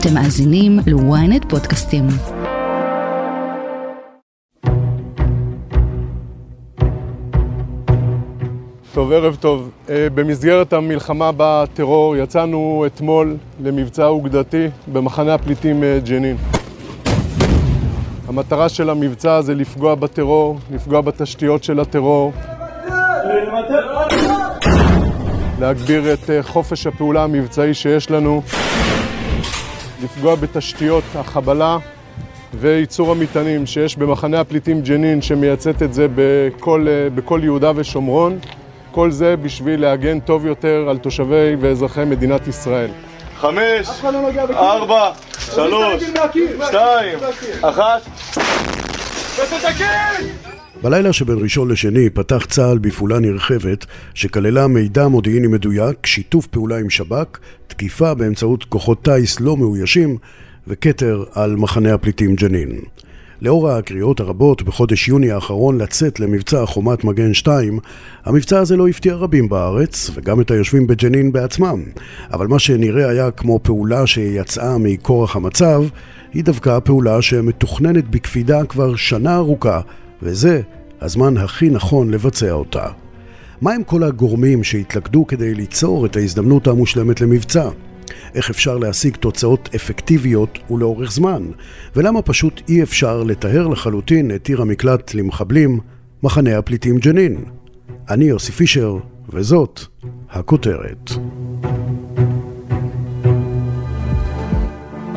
אתם מאזינים ל-ynet פודקאסטים. טוב, ערב טוב. אה, במסגרת המלחמה בטרור יצאנו אתמול למבצע אוגדתי במחנה הפליטים אה, ג'נין. המטרה של המבצע זה לפגוע בטרור, לפגוע בתשתיות של הטרור, להגביר את אה, חופש הפעולה המבצעי שיש לנו, לפגוע בתשתיות החבלה וייצור המטענים שיש במחנה הפליטים ג'נין שמייצאת את זה בכל, בכל יהודה ושומרון. כל זה בשביל להגן טוב יותר על תושבי ואזרחי מדינת ישראל. חמש, ארבע, שלוש, שתיים, אחת. בלילה שבין ראשון לשני פתח צה"ל בפעולה נרחבת שכללה מידע מודיעיני מדויק, שיתוף פעולה עם שב"כ, תקיפה באמצעות כוחות טיס לא מאוישים וכתר על מחנה הפליטים ג'נין. לאור הקריאות הרבות בחודש יוני האחרון לצאת למבצע חומת מגן 2, המבצע הזה לא הפתיע רבים בארץ, וגם את היושבים בג'נין בעצמם. אבל מה שנראה היה כמו פעולה שיצאה מכורח המצב, היא דווקא פעולה שמתוכננת בקפידה כבר שנה ארוכה, וזה הזמן הכי נכון לבצע אותה. מהם כל הגורמים שהתלכדו כדי ליצור את ההזדמנות המושלמת למבצע? איך אפשר להשיג תוצאות אפקטיביות ולאורך זמן, ולמה פשוט אי אפשר לטהר לחלוטין את עיר המקלט למחבלים, מחנה הפליטים ג'נין. אני יוסי פישר, וזאת הכותרת.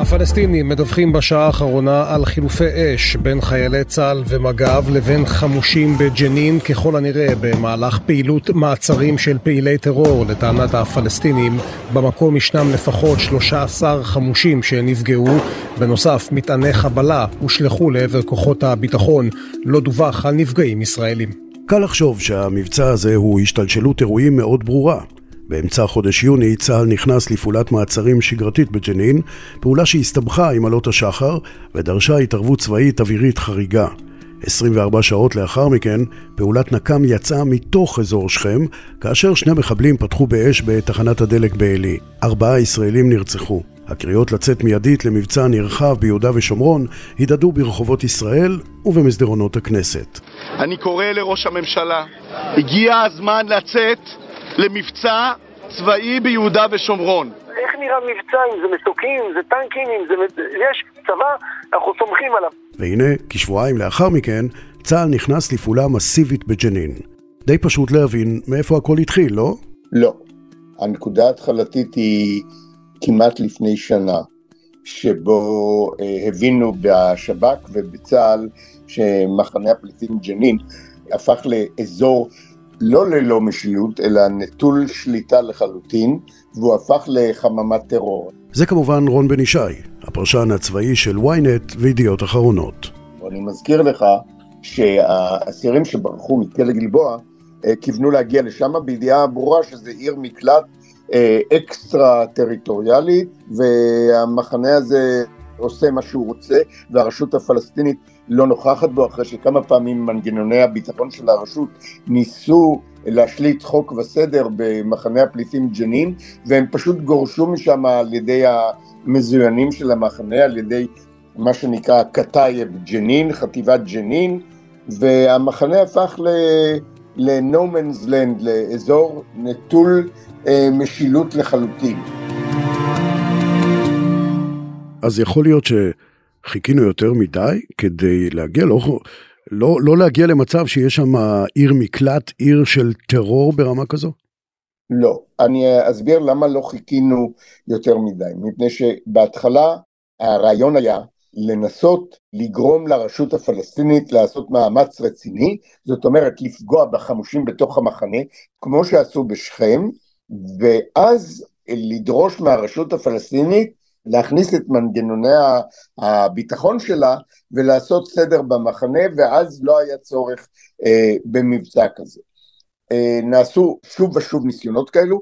הפלסטינים מדווחים בשעה האחרונה על חילופי אש בין חיילי צה"ל ומג"ב לבין חמושים בג'נין ככל הנראה במהלך פעילות מעצרים של פעילי טרור לטענת הפלסטינים. במקום ישנם לפחות 13 חמושים שנפגעו. בנוסף מטעני חבלה הושלכו לעבר כוחות הביטחון. לא דווח על נפגעים ישראלים. קל לחשוב שהמבצע הזה הוא השתלשלות אירועים מאוד ברורה באמצע חודש יוני צה"ל נכנס לפעולת מעצרים שגרתית בג'נין, פעולה שהסתבכה עם עלות השחר ודרשה התערבות צבאית אווירית חריגה. 24 שעות לאחר מכן, פעולת נקם יצאה מתוך אזור שכם, כאשר שני מחבלים פתחו באש בתחנת הדלק בעלי. ארבעה ישראלים נרצחו. הקריאות לצאת מיידית למבצע נרחב ביהודה ושומרון הדהדו ברחובות ישראל ובמסדרונות הכנסת. אני קורא לראש הממשלה, הגיע הזמן לצאת למבצע צבאי ביהודה ושומרון. איך נראה מבצע, אם זה מסוקים, אם זה טנקים, אם זה... יש צבא, אנחנו סומכים עליו. והנה, כשבועיים לאחר מכן, צה"ל נכנס לפעולה מסיבית בג'נין. די פשוט להבין מאיפה הכל התחיל, לא? לא. הנקודה ההתחלתית היא כמעט לפני שנה, שבו אה, הבינו בשב"כ ובצה"ל שמחנה הפליטים ג'נין הפך לאזור לא ללא משילות, אלא נטול שליטה לחלוטין, והוא הפך לחממת טרור. זה כמובן רון בן ישי, הפרשן הצבאי של ynet וידיעות אחרונות. אני מזכיר לך שהאסירים שברחו מכלא גלבוע אה, כיוונו להגיע לשם בידיעה ברורה שזה עיר מקלט אה, אקסטרה טריטוריאלית והמחנה הזה עושה מה שהוא רוצה והרשות הפלסטינית לא נוכחת בו אחרי שכמה פעמים מנגנוני הביטחון של הרשות ניסו להשליט חוק וסדר במחנה הפליטים ג'נין והם פשוט גורשו משם על ידי המזוינים של המחנה, על ידי מה שנקרא קטייב ג'נין, חטיבת ג'נין והמחנה הפך ל-No man's land, לאזור נטול אה, משילות לחלוטין. אז יכול להיות ש... חיכינו יותר מדי כדי להגיע, לא, לא, לא להגיע למצב שיש שם עיר מקלט, עיר של טרור ברמה כזו? לא, אני אסביר למה לא חיכינו יותר מדי, מפני שבהתחלה הרעיון היה לנסות לגרום לרשות הפלסטינית לעשות מאמץ רציני, זאת אומרת לפגוע בחמושים בתוך המחנה, כמו שעשו בשכם, ואז לדרוש מהרשות הפלסטינית להכניס את מנגנוני הביטחון שלה ולעשות סדר במחנה ואז לא היה צורך אה, במבצע כזה. אה, נעשו שוב ושוב ניסיונות כאלו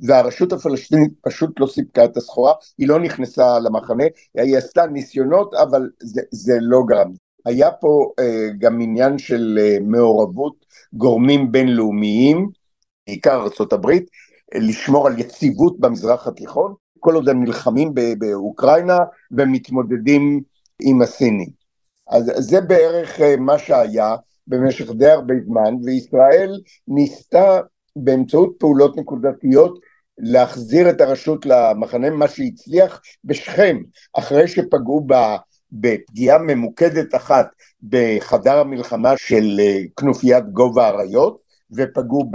והרשות הפלסטינית פשוט לא סיפקה את הסחורה, היא לא נכנסה למחנה, היא עשתה ניסיונות אבל זה, זה לא גרם. היה פה אה, גם עניין של אה, מעורבות גורמים בינלאומיים, בעיקר ארה"ב, לשמור על יציבות במזרח התיכון, כל עוד הם נלחמים באוקראינה ומתמודדים עם הסינים. אז זה בערך אה, מה שהיה במשך די הרבה זמן, וישראל ניסתה באמצעות פעולות נקודתיות להחזיר את הרשות למחנה, מה שהצליח בשכם, אחרי שפגעו בה בפגיעה ממוקדת אחת בחדר המלחמה של אה, כנופיית גובה האריות, ופגעו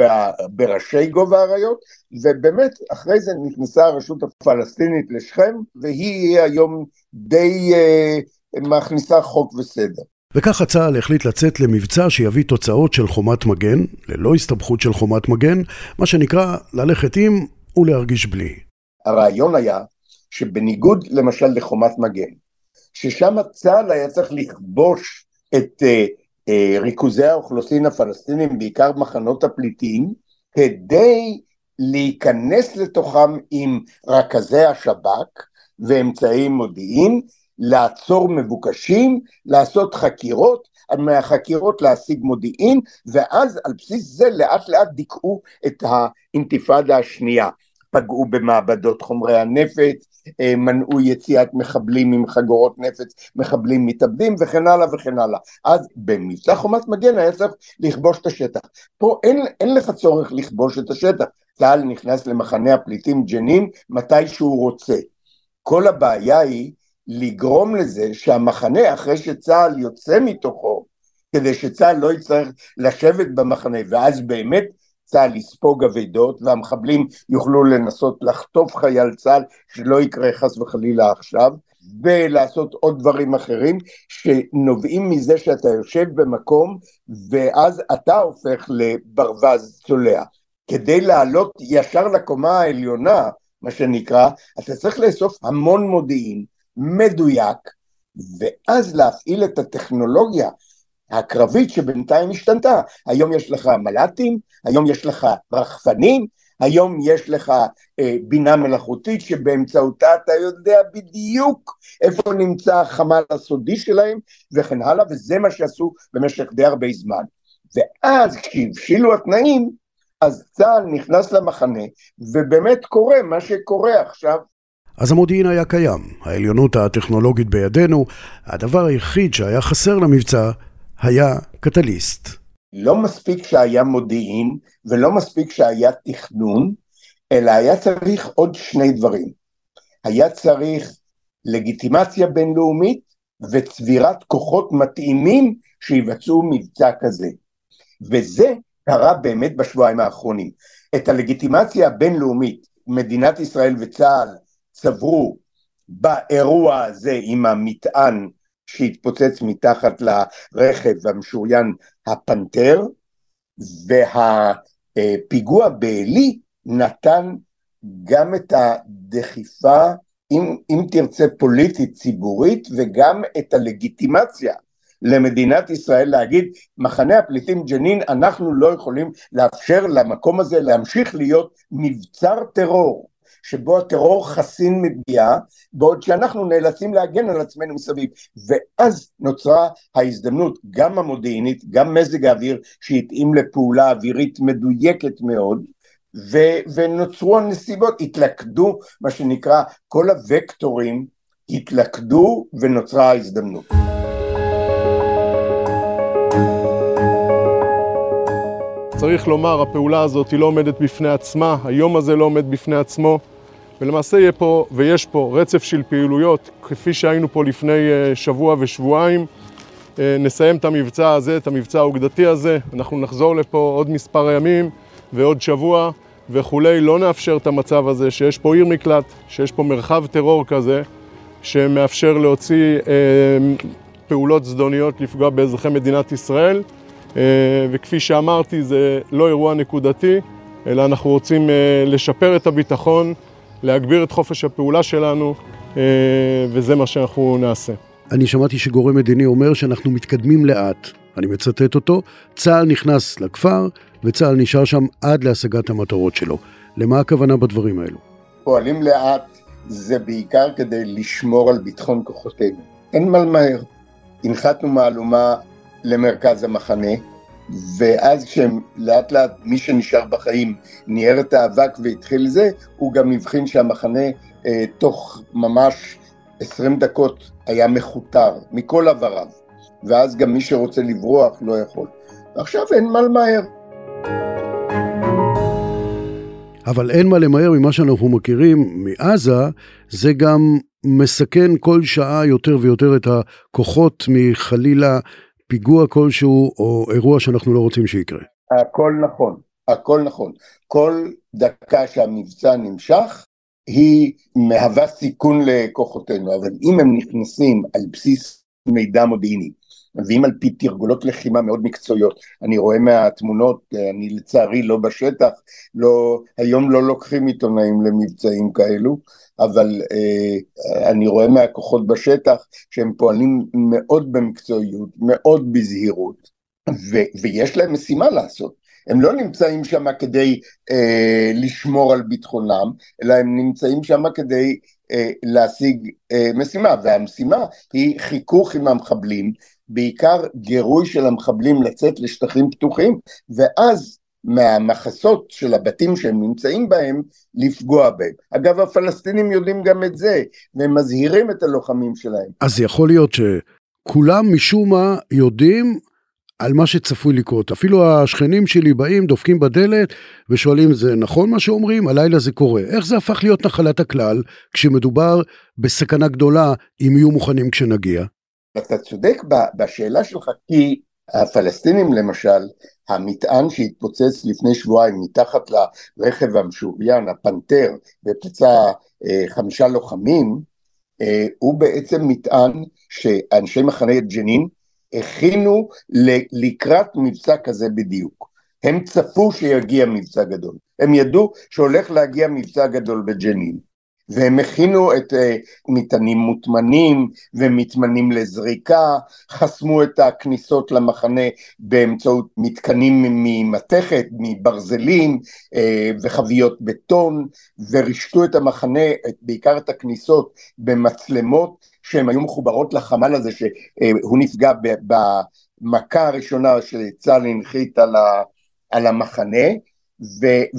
בראשי גובה האריות, ובאמת אחרי זה נכנסה הרשות הפלסטינית לשכם, והיא היום די uh, מכניסה חוק וסדר. וככה צה"ל החליט לצאת למבצע שיביא תוצאות של חומת מגן, ללא הסתבכות של חומת מגן, מה שנקרא ללכת עם ולהרגיש בלי. הרעיון היה שבניגוד למשל לחומת מגן, ששם צה"ל היה צריך לכבוש את uh, ריכוזי האוכלוסין הפלסטינים, בעיקר מחנות הפליטים, כדי להיכנס לתוכם עם רכזי השב"כ ואמצעי מודיעין, לעצור מבוקשים, לעשות חקירות, מהחקירות להשיג מודיעין, ואז על בסיס זה לאט לאט דיכאו את האינתיפאדה השנייה. פגעו במעבדות חומרי הנפץ, אה, מנעו יציאת מחבלים עם חגורות נפץ, מחבלים מתאבדים וכן הלאה וכן הלאה. אז במבצע חומת מגן היה צריך לכבוש את השטח. פה אין, אין לך צורך לכבוש את השטח. צה"ל נכנס למחנה הפליטים ג'נין מתי שהוא רוצה. כל הבעיה היא לגרום לזה שהמחנה, אחרי שצה"ל יוצא מתוכו, כדי שצה"ל לא יצטרך לשבת במחנה, ואז באמת צה"ל יספוג אבדות והמחבלים יוכלו לנסות לחטוף חייל צה"ל שלא יקרה חס וחלילה עכשיו ולעשות עוד דברים אחרים שנובעים מזה שאתה יושב במקום ואז אתה הופך לברווז צולע. כדי לעלות ישר לקומה העליונה, מה שנקרא, אתה צריך לאסוף המון מודיעין מדויק ואז להפעיל את הטכנולוגיה הקרבית שבינתיים השתנתה. היום יש לך מל"טים, היום יש לך רחפנים, היום יש לך אה, בינה מלאכותית שבאמצעותה אתה יודע בדיוק איפה נמצא החמ"ל הסודי שלהם וכן הלאה, וזה מה שעשו במשך די הרבה זמן. ואז כשהבשילו התנאים, אז צה"ל נכנס למחנה, ובאמת קורה מה שקורה עכשיו. אז המודיעין היה קיים, העליונות הטכנולוגית בידינו, הדבר היחיד שהיה חסר למבצע היה קטליסט. לא מספיק שהיה מודיעין ולא מספיק שהיה תכנון, אלא היה צריך עוד שני דברים. היה צריך לגיטימציה בינלאומית וצבירת כוחות מתאימים שיבצעו מבצע כזה. וזה קרה באמת בשבועיים האחרונים. את הלגיטימציה הבינלאומית מדינת ישראל וצה"ל צברו באירוע הזה עם המטען שהתפוצץ מתחת לרכב המשוריין הפנתר, והפיגוע בעלי נתן גם את הדחיפה, אם, אם תרצה פוליטית ציבורית, וגם את הלגיטימציה למדינת ישראל להגיד, מחנה הפליטים ג'נין, אנחנו לא יכולים לאפשר למקום הזה להמשיך להיות מבצר טרור. שבו הטרור חסין מפגיעה, בעוד שאנחנו נאלצים להגן על עצמנו מסביב. ואז נוצרה ההזדמנות, גם המודיעינית, גם מזג האוויר שהתאים לפעולה אווירית מדויקת מאוד, ו- ונוצרו הנסיבות, התלכדו, מה שנקרא, כל הוקטורים התלכדו ונוצרה ההזדמנות. צריך לומר, הפעולה הזאת היא לא עומדת בפני עצמה, היום הזה לא עומד בפני עצמו. ולמעשה יהיה פה, ויש פה, רצף של פעילויות, כפי שהיינו פה לפני אה, שבוע ושבועיים. אה, נסיים את המבצע הזה, את המבצע האוגדתי הזה, אנחנו נחזור לפה עוד מספר ימים ועוד שבוע וכולי. לא נאפשר את המצב הזה שיש פה עיר מקלט, שיש פה מרחב טרור כזה, שמאפשר להוציא אה, פעולות זדוניות לפגוע באזרחי מדינת ישראל. אה, וכפי שאמרתי, זה לא אירוע נקודתי, אלא אנחנו רוצים אה, לשפר את הביטחון. להגביר את חופש הפעולה שלנו, אה, וזה מה שאנחנו נעשה. אני שמעתי שגורם מדיני אומר שאנחנו מתקדמים לאט. אני מצטט אותו, צה"ל נכנס לכפר וצה"ל נשאר שם עד להשגת המטרות שלו. למה הכוונה בדברים האלו? פועלים לאט זה בעיקר כדי לשמור על ביטחון כוחותינו. אין מה למהר. הנחתנו מהלומה למרכז המחנה, ואז כשלאט לאט מי שנשאר בחיים ניער את האבק והתחיל זה, הוא גם הבחין שהמחנה אה, תוך ממש 20 דקות היה מכותר מכל עבריו, ואז גם מי שרוצה לברוח לא יכול. ועכשיו אין מה למהר. אבל אין מה למהר ממה שאנחנו מכירים מעזה, זה גם מסכן כל שעה יותר ויותר את הכוחות מחלילה פיגוע כלשהו או אירוע שאנחנו לא רוצים שיקרה. הכל נכון, הכל נכון. כל דקה שהמבצע נמשך, היא מהווה סיכון לכוחותינו, אבל אם הם נכנסים על בסיס מידע מודיעיני, ואם על פי תרגולות לחימה מאוד מקצועיות, אני רואה מהתמונות, אני לצערי לא בשטח, לא, היום לא לוקחים עיתונאים למבצעים כאלו, אבל אה, אני רואה מהכוחות בשטח שהם פועלים מאוד במקצועיות, מאוד בזהירות, ו, ויש להם משימה לעשות. הם לא נמצאים שם כדי אה, לשמור על ביטחונם, אלא הם נמצאים שם כדי אה, להשיג אה, משימה, והמשימה היא חיכוך עם המחבלים, בעיקר גירוי של המחבלים לצאת לשטחים פתוחים, ואז מהמחסות של הבתים שהם נמצאים בהם, לפגוע בהם. אגב, הפלסטינים יודעים גם את זה, והם מזהירים את הלוחמים שלהם. אז יכול להיות שכולם משום מה יודעים על מה שצפוי לקרות. אפילו השכנים שלי באים, דופקים בדלת ושואלים, זה נכון מה שאומרים? הלילה זה קורה. איך זה הפך להיות נחלת הכלל כשמדובר בסכנה גדולה אם יהיו מוכנים כשנגיע? אתה צודק בשאלה שלך, כי הפלסטינים למשל, המטען שהתפוצץ לפני שבועיים מתחת לרכב המשוריין, הפנתר, ופצע אה, חמישה לוחמים, אה, הוא בעצם מטען שאנשי מחנה ג'נין הכינו לקראת מבצע כזה בדיוק. הם צפו שיגיע מבצע גדול, הם ידעו שהולך להגיע מבצע גדול בג'נין. והם הכינו את uh, מטענים מוטמנים ומטמנים לזריקה, חסמו את הכניסות למחנה באמצעות מתקנים ממתכת, מברזלים uh, וחביות בטון, ורישתו את המחנה, את, בעיקר את הכניסות, במצלמות שהן היו מחוברות לחמ"ל הזה שהוא uh, נפגע במכה הראשונה שצה"ל הנחית על המחנה,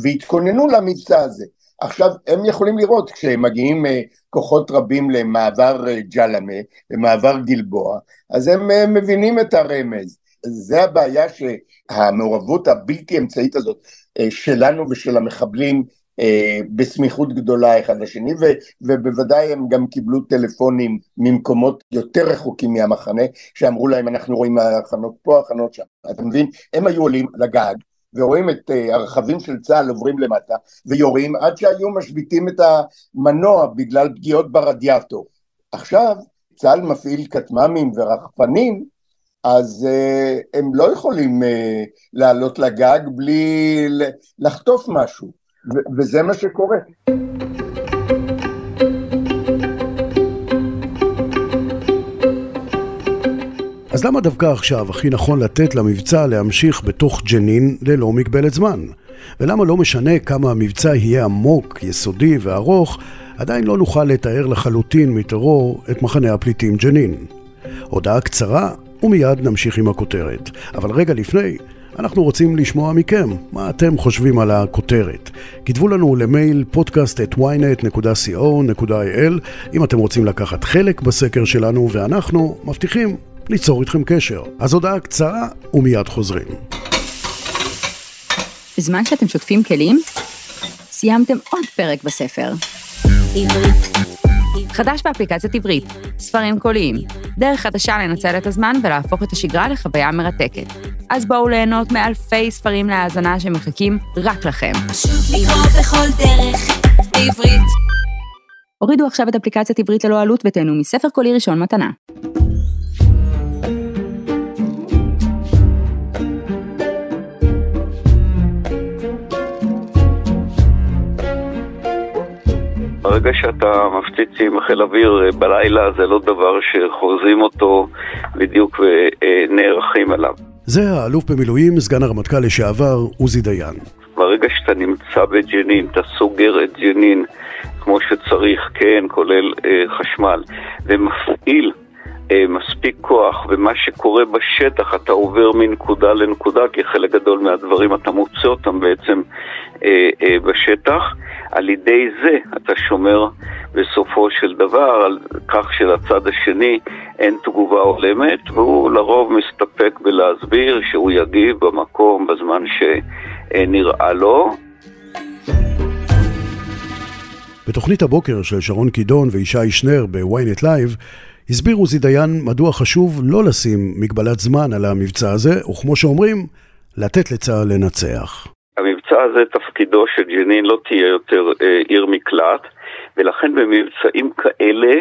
והתכוננו למבצע הזה. עכשיו, הם יכולים לראות כשהם מגיעים אה, כוחות רבים למעבר אה, ג'למה, למעבר גלבוע, אז הם אה, מבינים את הרמז. זה הבעיה שהמעורבות הבלתי אמצעית הזאת שלנו ושל המחבלים בסמיכות גדולה אחד לשני, ו, ובוודאי הם גם קיבלו טלפונים ממקומות יותר רחוקים מהמחנה, שאמרו להם אנחנו רואים הכנות פה, הכנות שם. אתה מבין? הם היו עולים לגג, ורואים את אה, הרכבים של צה"ל עוברים למטה ויורים עד שהיו משביתים את המנוע בגלל פגיעות ברדיאטור. עכשיו צה"ל מפעיל כטמ"מים ורחפנים אז uh, הם לא יכולים uh, לעלות לגג בלי לחטוף משהו וזה מה שקורה. למה דווקא עכשיו הכי נכון לתת למבצע להמשיך בתוך ג'נין ללא מגבלת זמן? ולמה לא משנה כמה המבצע יהיה עמוק, יסודי וארוך, עדיין לא נוכל לתאר לחלוטין מטרור את מחנה הפליטים ג'נין. הודעה קצרה ומיד נמשיך עם הכותרת. אבל רגע לפני, אנחנו רוצים לשמוע מכם, מה אתם חושבים על הכותרת. כתבו לנו למייל podcast at ynet.co.il אם אתם רוצים לקחת חלק בסקר שלנו, ואנחנו מבטיחים ליצור איתכם קשר. אז הודעה קצרה ומיד חוזרים. בזמן שאתם שוטפים כלים, סיימתם עוד פרק בספר. חדש באפליקציית עברית, ספרים קוליים, דרך חדשה לנצל את הזמן ולהפוך את השגרה לחוויה מרתקת. אז בואו ליהנות מאלפי ספרים להאזנה שמחכים רק לכם. פשוט לקרוא בכל דרך, בעברית. הורידו עכשיו את אפליקציית עברית ללא עלות ותהנו מספר קולי ראשון מתנה. ברגע שאתה מפציץ עם חיל אוויר אה, בלילה זה לא דבר שחוזים אותו בדיוק ונערכים עליו. זה האלוף במילואים, סגן הרמטכ"ל לשעבר, עוזי דיין. ברגע שאתה נמצא בג'נין, אתה סוגר את ג'נין כמו שצריך, כן, כולל אה, חשמל, ומפעיל אה, מספיק כוח, ומה שקורה בשטח אתה עובר מנקודה לנקודה, כי חלק גדול מהדברים אתה מוצא אותם בעצם אה, אה, בשטח. על ידי זה אתה שומר בסופו של דבר על כך שלצד השני אין תגובה הולמת, והוא לרוב מסתפק בלהסביר שהוא יגיב במקום, בזמן שנראה לו. בתוכנית הבוקר של שרון קידון וישי שנר ב-ynet Live הסביר עוזי דיין מדוע חשוב לא לשים מגבלת זמן על המבצע הזה, וכמו שאומרים, לתת לצה"ל לנצח. המבצע הזה תפקידו שג'נין לא תהיה יותר אה, עיר מקלט, ולכן במבצעים כאלה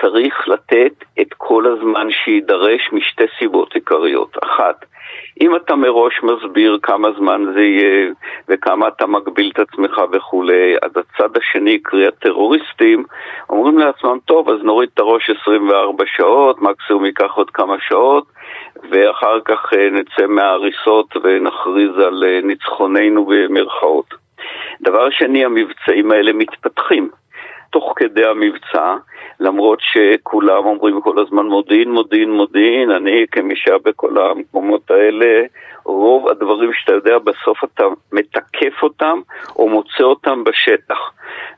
צריך לתת את כל הזמן שיידרש משתי סיבות עיקריות. אחת, אם אתה מראש מסביר כמה זמן זה יהיה וכמה אתה מגביל את עצמך וכולי, אז הצד השני, קרי הטרוריסטים, אומרים לעצמם, טוב, אז נוריד את הראש 24 שעות, מקסימום ייקח עוד כמה שעות, ואחר כך אה, נצא מההריסות ונכריז על אה, ניצחוננו במרכאות. דבר שני, המבצעים האלה מתפתחים. תוך כדי המבצע, למרות שכולם אומרים כל הזמן מודיעין, מודיעין, מודיעין, אני כמי שהיה בכל המקומות האלה, רוב הדברים שאתה יודע בסוף אתה מתקף אותם או מוצא אותם בשטח.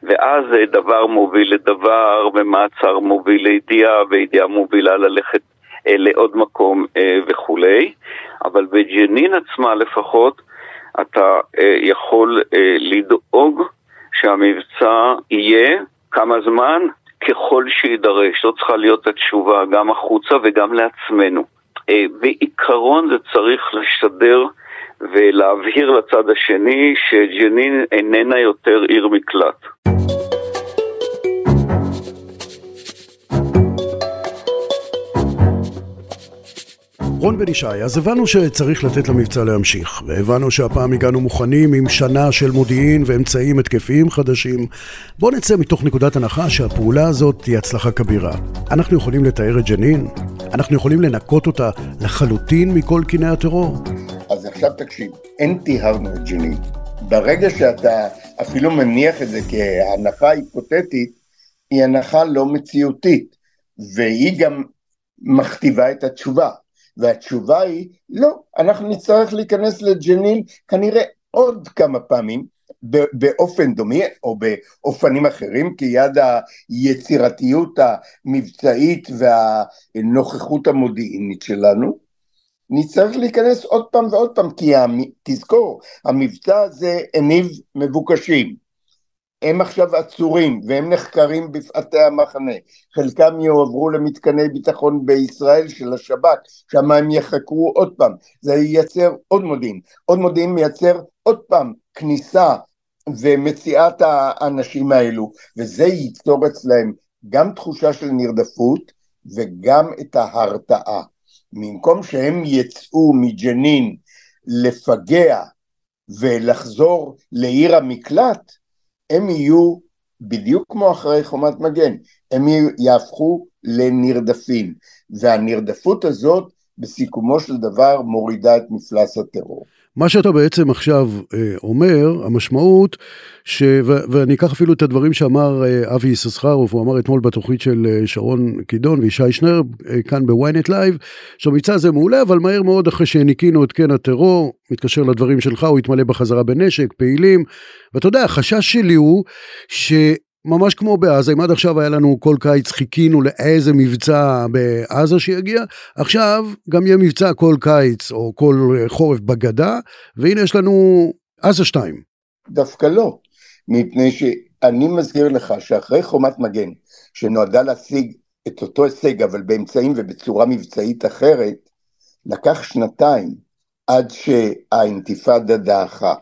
ואז דבר מוביל לדבר, ומעצר מוביל לידיעה, וידיעה מובילה ללכת אה, לעוד מקום אה, וכולי. אבל בג'נין עצמה לפחות, אתה אה, יכול לדאוג שהמבצע יהיה כמה זמן? ככל שיידרש. זאת צריכה להיות התשובה גם החוצה וגם לעצמנו. אה, בעיקרון זה צריך לשדר ולהבהיר לצד השני שג'נין איננה יותר עיר מקלט. רון בן ישי, אז הבנו שצריך לתת למבצע להמשיך, והבנו שהפעם הגענו מוכנים עם שנה של מודיעין ואמצעים התקפיים חדשים. בואו נצא מתוך נקודת הנחה שהפעולה הזאת תהיה הצלחה כבירה. אנחנו יכולים לתאר את ג'נין? אנחנו יכולים לנקות אותה לחלוטין מכל קיני הטרור? אז עכשיו תקשיב, אין טיהרנו את ג'נין. ברגע שאתה אפילו מניח את זה כהנחה היפותטית, היא הנחה לא מציאותית, והיא גם מכתיבה את התשובה. והתשובה היא לא, אנחנו נצטרך להיכנס לג'נין כנראה עוד כמה פעמים באופן דומה או באופנים אחרים כי יד היצירתיות המבצעית והנוכחות המודיעינית שלנו נצטרך להיכנס עוד פעם ועוד פעם כי תזכור המבצע הזה הניב מבוקשים הם עכשיו עצורים והם נחקרים בפאתי המחנה, חלקם יועברו למתקני ביטחון בישראל של השב"כ, שם הם יחקרו עוד פעם, זה ייצר עוד מודיעין, עוד מודיעין מייצר עוד פעם כניסה ומציאת האנשים האלו, וזה ייצור אצלהם גם תחושה של נרדפות וגם את ההרתעה. במקום שהם יצאו מג'נין לפגע ולחזור לעיר המקלט, הם יהיו בדיוק כמו אחרי חומת מגן, הם יהפכו לנרדפים, והנרדפות הזאת בסיכומו של דבר מורידה את מפלס הטרור. מה שאתה בעצם עכשיו אה, אומר, המשמעות, ש... ו... ואני אקח אפילו את הדברים שאמר אה, אבי יששכרוף, הוא אמר אתמול בתוכנית של אה, שרון קידון וישי שנר, כאן בוויינט לייב, שהמבצע הזה מעולה, אבל מהר מאוד אחרי שניקינו את קן הטרור, מתקשר לדברים שלך, הוא יתמלא בחזרה בנשק, פעילים, ואתה יודע, החשש שלי הוא ש... ממש כמו בעזה, אם עד עכשיו היה לנו כל קיץ חיכינו לאיזה מבצע בעזה שיגיע, עכשיו גם יהיה מבצע כל קיץ או כל חורף בגדה, והנה יש לנו עזה 2. דווקא לא, מפני שאני מזכיר לך שאחרי חומת מגן, שנועדה להשיג את אותו הישג אבל באמצעים ובצורה מבצעית אחרת, לקח שנתיים עד שהאינתיפאדה דעכה.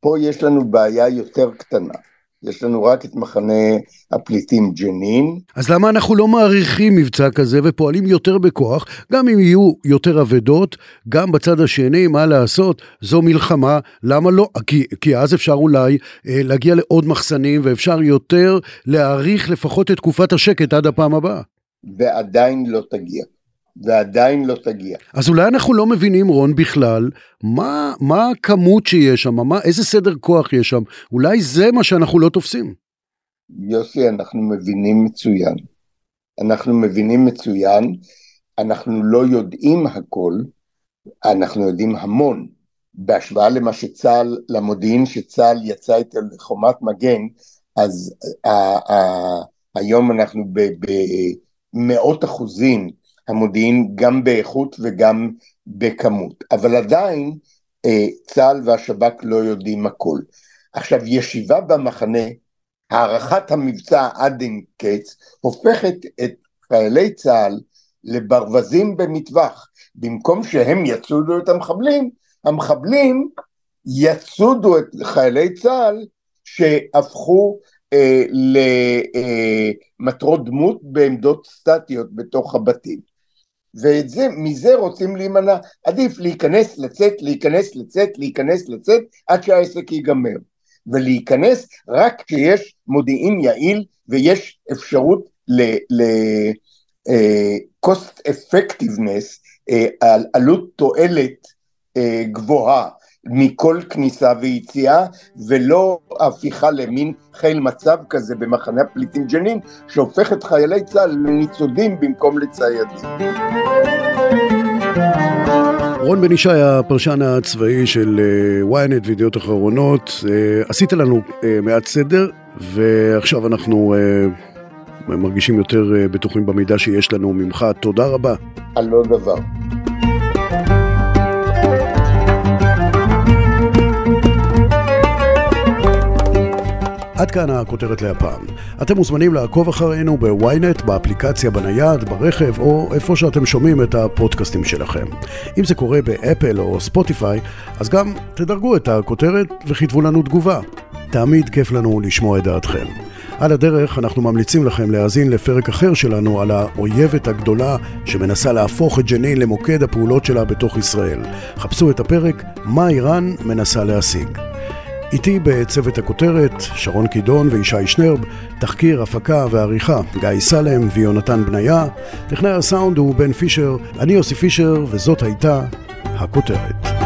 פה יש לנו בעיה יותר קטנה. יש לנו רק את מחנה הפליטים ג'נין. אז למה אנחנו לא מעריכים מבצע כזה ופועלים יותר בכוח, גם אם יהיו יותר אבדות, גם בצד השני, מה לעשות, זו מלחמה, למה לא? כי, כי אז אפשר אולי אה, להגיע לעוד מחסנים ואפשר יותר להאריך לפחות את תקופת השקט עד הפעם הבאה. ועדיין לא תגיע. ועדיין לא תגיע. אז אולי אנחנו לא מבינים, רון, בכלל, מה, מה הכמות שיש שם, מה, איזה סדר כוח יש שם, אולי זה מה שאנחנו לא תופסים. יוסי, אנחנו מבינים מצוין. אנחנו מבינים מצוין, אנחנו לא יודעים הכל, אנחנו יודעים המון, בהשוואה למה שצה"ל, למודיעין שצה"ל יצא איתו לחומת מגן, אז ה, ה, היום אנחנו במאות אחוזים המודיעין גם באיכות וגם בכמות, אבל עדיין אה, צה"ל והשב"כ לא יודעים הכל. עכשיו ישיבה במחנה, הערכת המבצע עד אין קץ, הופכת את חיילי צה"ל לברווזים במטווח. במקום שהם יצודו את המחבלים, המחבלים יצודו את חיילי צה"ל שהפכו אה, למטרות אה, דמות בעמדות סטטיות בתוך הבתים. ומזה רוצים להימנע, עדיף להיכנס, לצאת, להיכנס, לצאת, להיכנס, לצאת, עד שהעסק ייגמר. ולהיכנס רק כשיש מודיעין יעיל ויש אפשרות ל- אה, effectiveness, אה, עלות תועלת אה, גבוהה מכל כניסה ויציאה, ולא הפיכה למין חיל מצב כזה במחנה הפליטים ג'נין, שהופך את חיילי צה"ל לניצודים במקום לציידים. רון בן ישי, הפרשן הצבאי של ynet וידיעות אחרונות, עשית לנו מעט סדר, ועכשיו אנחנו מרגישים יותר אה, בטוחים במידע שיש לנו ממך. תודה רבה. על לא דבר. עד כאן הכותרת להפעם. אתם מוזמנים לעקוב אחרינו בוויינט, באפליקציה בנייד, ברכב או איפה שאתם שומעים את הפודקאסטים שלכם. אם זה קורה באפל או ספוטיפיי, אז גם תדרגו את הכותרת וכתבו לנו תגובה. תמיד כיף לנו לשמוע את דעתכם. על הדרך אנחנו ממליצים לכם להאזין לפרק אחר שלנו על האויבת הגדולה שמנסה להפוך את ג'נין למוקד הפעולות שלה בתוך ישראל. חפשו את הפרק "מה איראן מנסה להשיג". איתי בצוות הכותרת, שרון קידון וישי שנרב, תחקיר, הפקה ועריכה, גיא סלם ויונתן בניה, טכנאי הסאונד הוא בן פישר, אני יוסי פישר וזאת הייתה הכותרת.